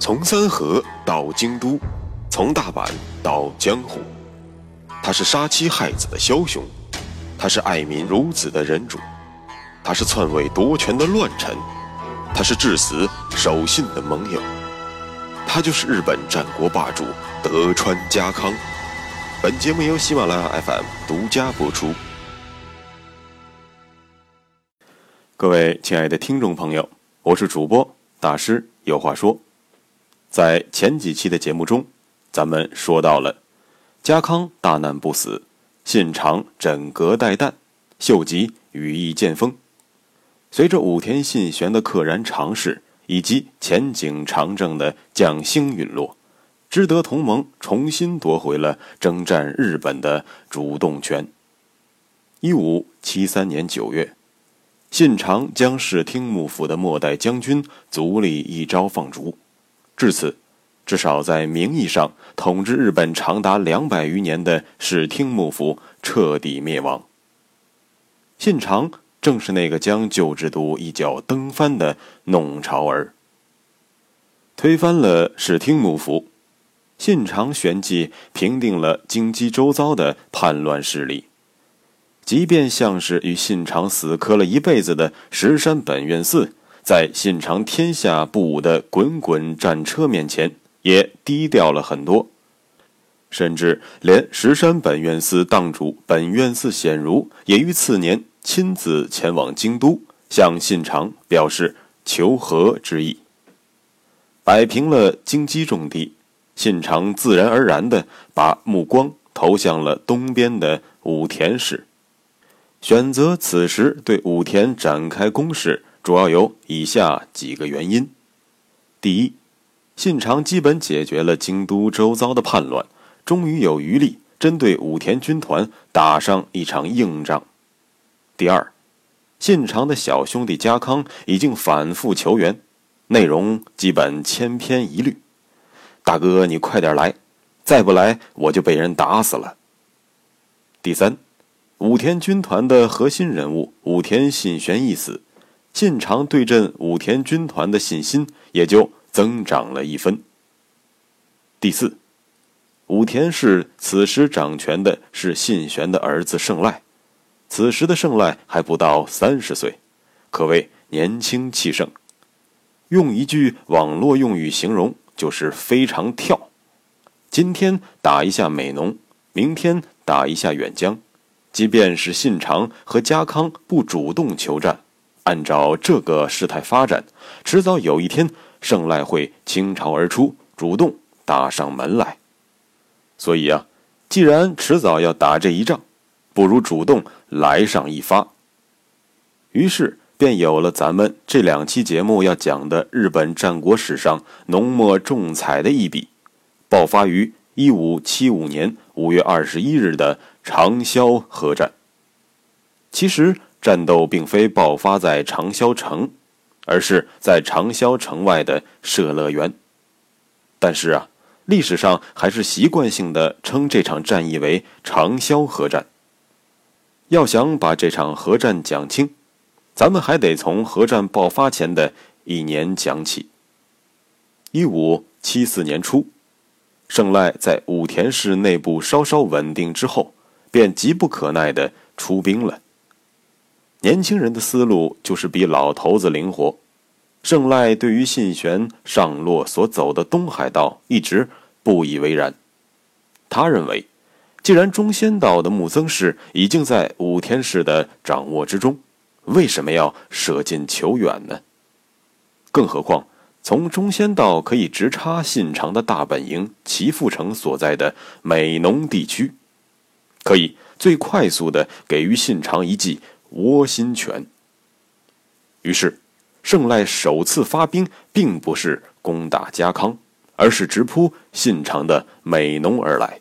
从三河到京都，从大阪到江湖，他是杀妻害子的枭雄，他是爱民如子的仁主，他是篡位夺权的乱臣，他是至死守信的盟友，他就是日本战国霸主德川家康。本节目由喜马拉雅 FM 独家播出。各位亲爱的听众朋友，我是主播大师，有话说。在前几期的节目中，咱们说到了家康大难不死，信长枕戈待旦，秀吉羽翼渐丰。随着武田信玄的溘然长逝，以及前景长政的将星陨落，知德同盟重新夺回了征战日本的主动权。一五七三年九月。信长将室町幕府的末代将军足利义昭放逐，至此，至少在名义上统治日本长达两百余年的室町幕府彻底灭亡。信长正是那个将旧制度一脚蹬翻的弄潮儿，推翻了室町幕府，信长旋即平定了京畿周遭的叛乱势力。即便像是与信长死磕了一辈子的石山本愿寺，在信长天下不武的滚滚战车面前，也低调了很多。甚至连石山本愿寺当主本愿寺显如，也于次年亲自前往京都，向信长表示求和之意。摆平了京畿重地，信长自然而然地把目光投向了东边的武田氏。选择此时对武田展开攻势，主要有以下几个原因：第一，信长基本解决了京都周遭的叛乱，终于有余力针对武田军团打上一场硬仗；第二，信长的小兄弟家康已经反复求援，内容基本千篇一律：“大哥，你快点来，再不来我就被人打死了。”第三。武田军团的核心人物武田信玄一死，信长对阵武田军团的信心也就增长了一分。第四，武田氏此时掌权的是信玄的儿子胜赖，此时的胜赖还不到三十岁，可谓年轻气盛。用一句网络用语形容，就是非常跳。今天打一下美浓，明天打一下远江。即便是信长和家康不主动求战，按照这个事态发展，迟早有一天胜赖会倾巢而出，主动打上门来。所以啊，既然迟早要打这一仗，不如主动来上一发。于是便有了咱们这两期节目要讲的日本战国史上浓墨重彩的一笔，爆发于一五七五年五月二十一日的。长萧河战。其实战斗并非爆发在长萧城，而是在长萧城外的社乐园。但是啊，历史上还是习惯性的称这场战役为长萧河战。要想把这场河战讲清，咱们还得从河战爆发前的一年讲起。一五七四年初，胜赖在武田氏内部稍稍稳定之后。便急不可耐地出兵了。年轻人的思路就是比老头子灵活。胜赖对于信玄上洛所走的东海道一直不以为然。他认为，既然中仙道的木曾氏已经在武田氏的掌握之中，为什么要舍近求远呢？更何况，从中仙道可以直插信长的大本营齐富城所在的美浓地区。可以最快速的给予信长一记窝心拳。于是，胜赖首次发兵，并不是攻打家康，而是直扑信长的美浓而来。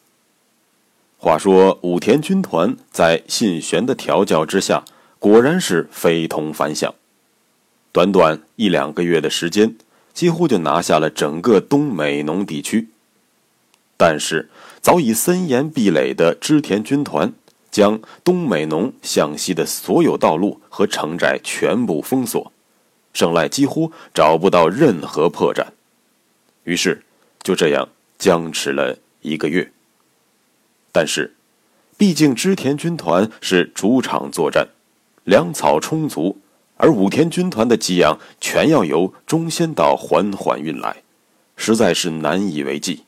话说，武田军团在信玄的调教之下，果然是非同凡响。短短一两个月的时间，几乎就拿下了整个东美浓地区。但是，早已森严壁垒的织田军团将东美浓向西的所有道路和城寨全部封锁，胜赖几乎找不到任何破绽。于是就这样僵持了一个月。但是，毕竟织田军团是主场作战，粮草充足，而武田军团的给养全要由中仙岛缓缓运来，实在是难以为继。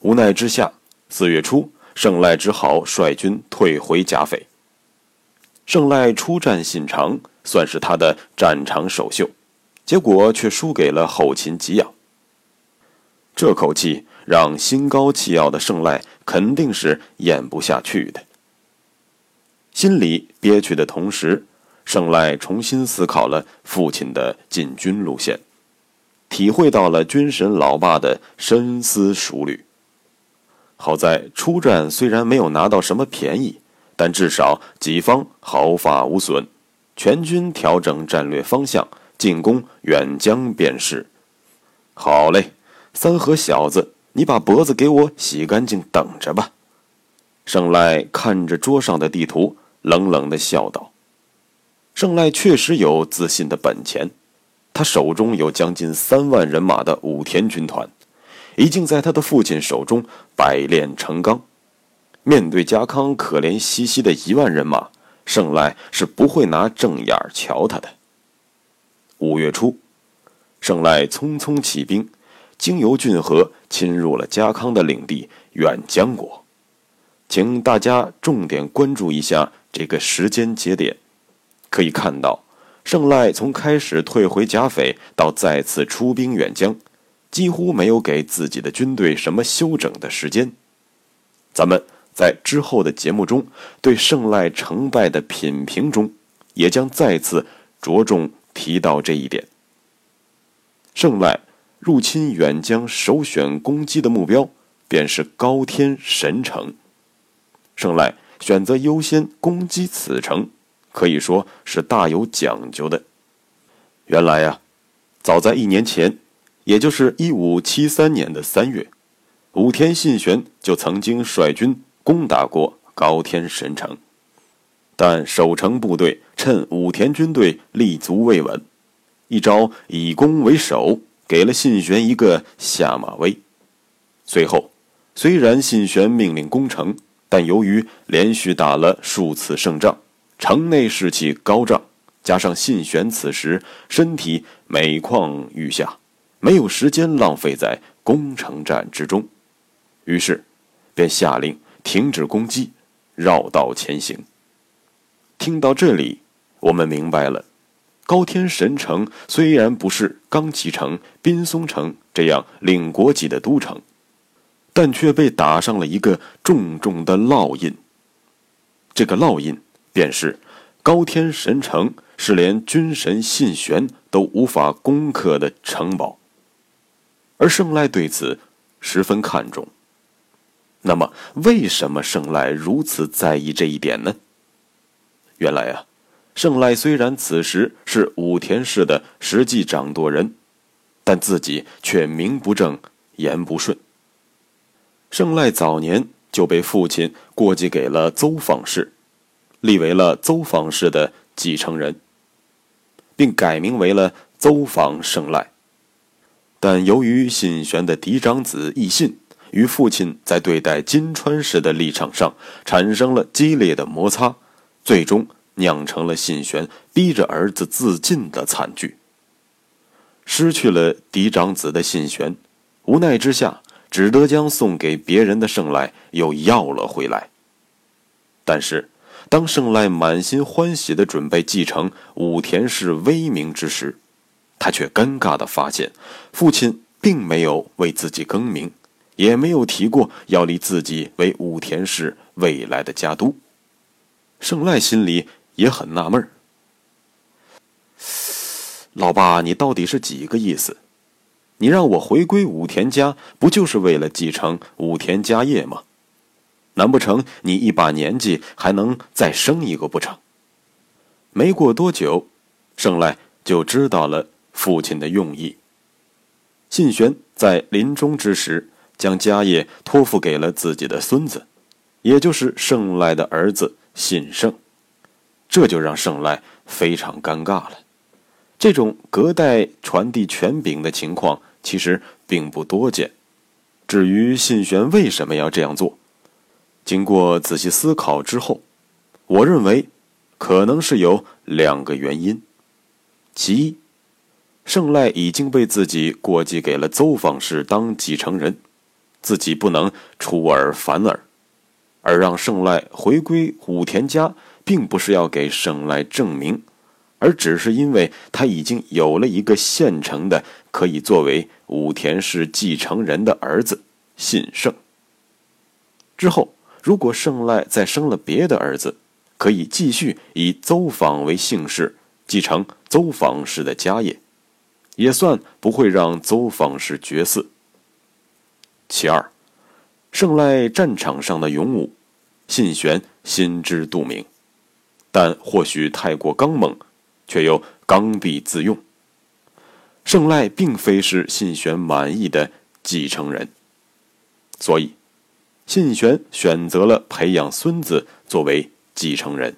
无奈之下，四月初，胜赖只好率军退回甲斐。胜赖出战信长，算是他的战场首秀，结果却输给了后勤给养。这口气让心高气傲的胜赖肯定是咽不下去的。心里憋屈的同时，胜赖重新思考了父亲的进军路线，体会到了军神老爸的深思熟虑。好在出战虽然没有拿到什么便宜。但至少己方毫发无损，全军调整战略方向，进攻远江便是。好嘞，三河小子，你把脖子给我洗干净，等着吧。胜赖看着桌上的地图，冷冷的笑道：“胜赖确实有自信的本钱，他手中有将近三万人马的武田军团，已经在他的父亲手中百炼成钢。”面对家康可怜兮兮的一万人马，胜赖是不会拿正眼瞧他的。五月初，胜赖匆匆起兵，经由浚河侵入了家康的领地远江国。请大家重点关注一下这个时间节点，可以看到，胜赖从开始退回甲斐到再次出兵远江，几乎没有给自己的军队什么休整的时间。咱们。在之后的节目中，对胜赖成败的品评中，也将再次着重提到这一点。胜赖入侵远江首选攻击的目标便是高天神城，胜赖选择优先攻击此城，可以说是大有讲究的。原来呀，早在一年前，也就是一五七三年的三月，武田信玄就曾经率军。攻打过高天神城，但守城部队趁武田军队立足未稳，一招以攻为守，给了信玄一个下马威。随后，虽然信玄命令攻城，但由于连续打了数次胜仗，城内士气高涨，加上信玄此时身体每况愈下，没有时间浪费在攻城战之中，于是便下令。停止攻击，绕道前行。听到这里，我们明白了：高天神城虽然不是冈崎城、滨松城这样领国级的都城，但却被打上了一个重重的烙印。这个烙印便是高天神城是连军神信玄都无法攻克的城堡，而圣赖对此十分看重。那么，为什么圣赖如此在意这一点呢？原来啊，圣赖虽然此时是武田氏的实际掌舵人，但自己却名不正言不顺。圣赖早年就被父亲过继给了邹访氏，立为了邹访氏的继承人，并改名为了邹访胜赖。但由于信玄的嫡长子义信。与父亲在对待金川时的立场上产生了激烈的摩擦，最终酿成了信玄逼着儿子自尽的惨剧。失去了嫡长子的信玄，无奈之下，只得将送给别人的圣赖又要了回来。但是，当圣赖满心欢喜的准备继承武田氏威名之时，他却尴尬的发现，父亲并没有为自己更名。也没有提过要立自己为武田氏未来的家督。胜赖心里也很纳闷儿：“老爸，你到底是几个意思？你让我回归武田家，不就是为了继承武田家业吗？难不成你一把年纪还能再生一个不成？”没过多久，胜赖就知道了父亲的用意。信玄在临终之时。将家业托付给了自己的孙子，也就是胜赖的儿子信胜，这就让胜赖非常尴尬了。这种隔代传递权柄的情况其实并不多见。至于信玄为什么要这样做，经过仔细思考之后，我认为可能是有两个原因。其一，胜赖已经被自己过继给了邹方氏当继承人，自己不能出尔反尔，而让胜赖回归武田家，并不是要给胜赖证明，而只是因为他已经有了一个现成的可以作为武田氏继承人的儿子信胜。之后，如果胜赖再生了别的儿子，可以继续以邹访为姓氏，继承邹访氏的家业。也算不会让邹方氏绝嗣。其二，胜赖战场上的勇武，信玄心知肚明，但或许太过刚猛，却又刚愎自用。胜赖并非是信玄满意的继承人，所以信玄选择了培养孙子作为继承人。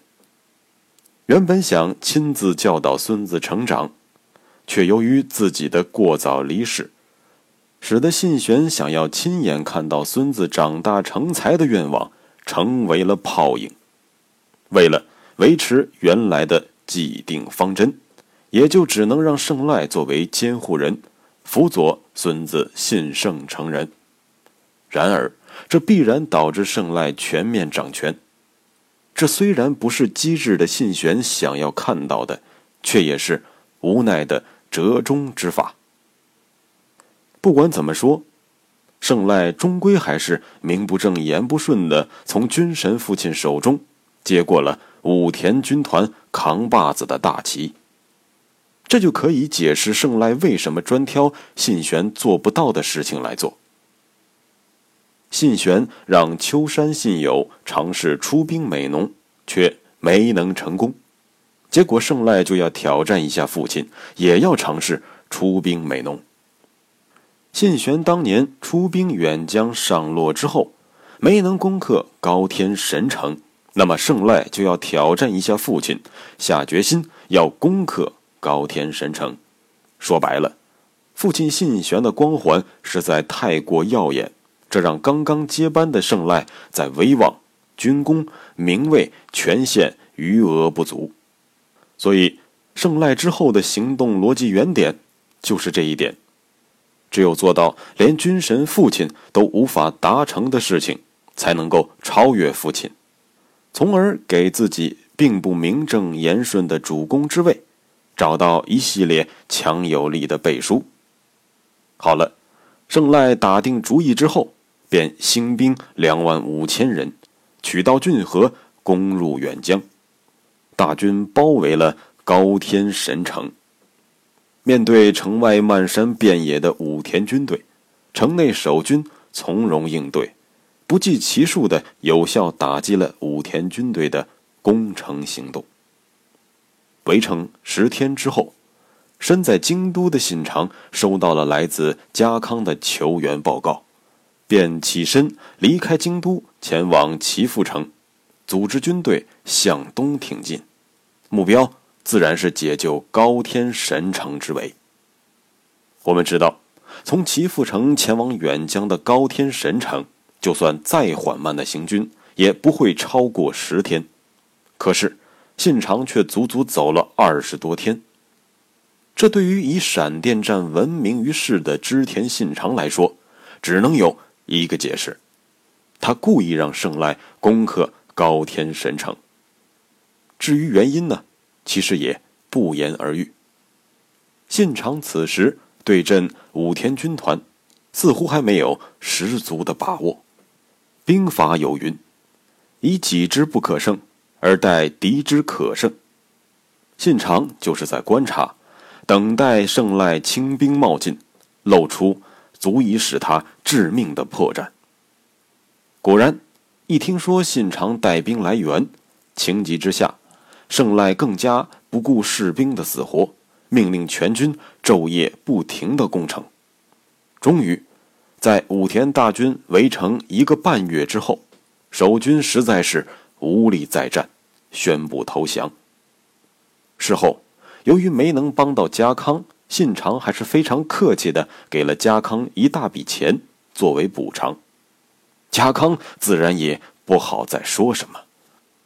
原本想亲自教导孙子成长。却由于自己的过早离世，使得信玄想要亲眼看到孙子长大成才的愿望成为了泡影。为了维持原来的既定方针，也就只能让胜赖作为监护人，辅佐孙子信胜成人。然而，这必然导致胜赖全面掌权。这虽然不是机智的信玄想要看到的，却也是无奈的。折中之法。不管怎么说，胜赖终归还是名不正言不顺的从军神父亲手中接过了武田军团扛把子的大旗。这就可以解释胜赖为什么专挑信玄做不到的事情来做。信玄让秋山信友尝试出兵美浓，却没能成功。结果，胜赖就要挑战一下父亲，也要尝试出兵美浓。信玄当年出兵远江上洛之后，没能攻克高天神城，那么胜赖就要挑战一下父亲，下决心要攻克高天神城。说白了，父亲信玄的光环实在太过耀眼，这让刚刚接班的胜赖在威望、军功、名位、权限余额不足。所以，胜赖之后的行动逻辑原点就是这一点：只有做到连军神父亲都无法达成的事情，才能够超越父亲，从而给自己并不名正言顺的主公之位找到一系列强有力的背书。好了，胜赖打定主意之后，便兴兵两万五千人，取道浚河，攻入远江。大军包围了高天神城，面对城外漫山遍野的武田军队，城内守军从容应对，不计其数的有效打击了武田军队的攻城行动。围城十天之后，身在京都的信长收到了来自家康的求援报告，便起身离开京都，前往岐阜城。组织军队向东挺进，目标自然是解救高天神城之围。我们知道，从齐阜城前往远江的高天神城，就算再缓慢的行军，也不会超过十天。可是信长却足足走了二十多天。这对于以闪电战闻名于世的织田信长来说，只能有一个解释：他故意让胜赖攻克。高天神城。至于原因呢，其实也不言而喻。信长此时对阵武田军团，似乎还没有十足的把握。兵法有云：“以己之不可胜，而待敌之可胜。”信长就是在观察，等待胜赖轻兵冒进，露出足以使他致命的破绽。果然。一听说信长带兵来援，情急之下，胜赖更加不顾士兵的死活，命令全军昼夜不停的攻城。终于，在武田大军围城一个半月之后，守军实在是无力再战，宣布投降。事后，由于没能帮到家康，信长还是非常客气的给了家康一大笔钱作为补偿。家康自然也不好再说什么。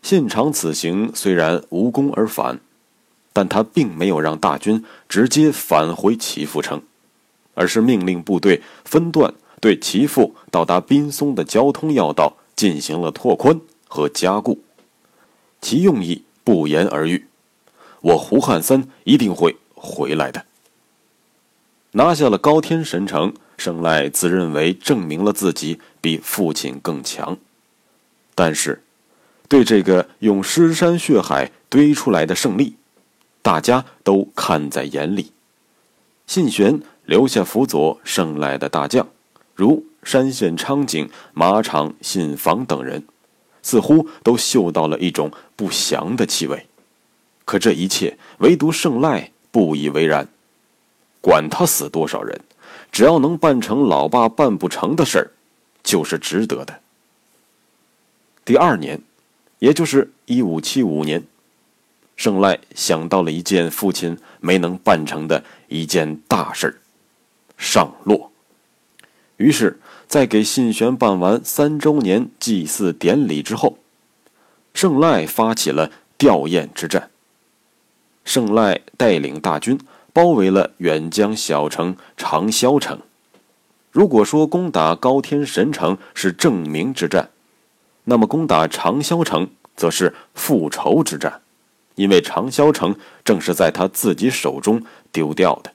信长此行虽然无功而返，但他并没有让大军直接返回齐阜城，而是命令部队分段对齐阜到达滨松的交通要道进行了拓宽和加固。其用意不言而喻，我胡汉三一定会回来的。拿下了高天神城。胜赖自认为证明了自己比父亲更强，但是，对这个用尸山血海堆出来的胜利，大家都看在眼里。信玄留下辅佐胜赖的大将，如山县昌景、马场信房等人，似乎都嗅到了一种不祥的气味。可这一切，唯独胜赖不以为然，管他死多少人。只要能办成老爸办不成的事儿，就是值得的。第二年，也就是一五七五年，胜赖想到了一件父亲没能办成的一件大事儿——上洛。于是，在给信玄办完三周年祭祀典礼之后，胜赖发起了吊唁之战。胜赖带领大军。包围了远江小城长萧城。如果说攻打高天神城是证明之战，那么攻打长萧城则是复仇之战，因为长萧城正是在他自己手中丢掉的。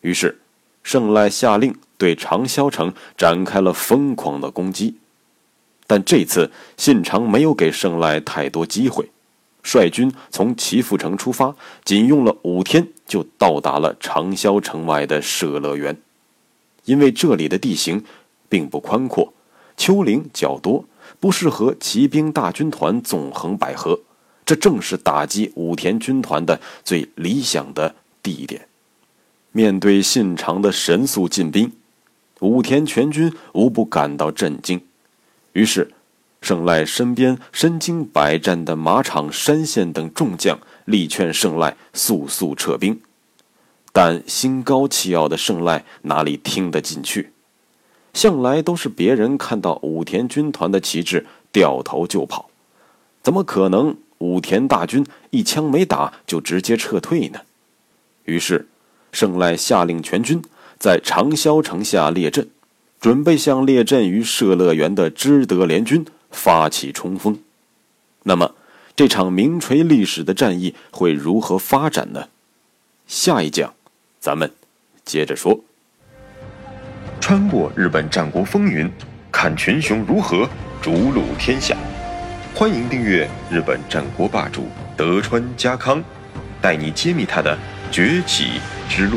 于是，胜赖下令对长萧城展开了疯狂的攻击，但这次信长没有给胜赖太多机会。率军从齐阜城出发，仅用了五天就到达了长萧城外的舍乐园。因为这里的地形并不宽阔，丘陵较多，不适合骑兵大军团纵横捭阖。这正是打击武田军团的最理想的地点。面对信长的神速进兵，武田全军无不感到震惊。于是。胜赖身边身经百战的马场、山县等众将力劝胜赖速速撤兵，但心高气傲的胜赖哪里听得进去？向来都是别人看到武田军团的旗帜掉头就跑，怎么可能武田大军一枪没打就直接撤退呢？于是，胜赖下令全军在长萧城下列阵，准备向列阵于社乐园的知德联军。发起冲锋，那么这场名垂历史的战役会如何发展呢？下一讲，咱们接着说。穿过日本战国风云，看群雄如何逐鹿天下。欢迎订阅日本战国霸主德川家康，带你揭秘他的崛起之路。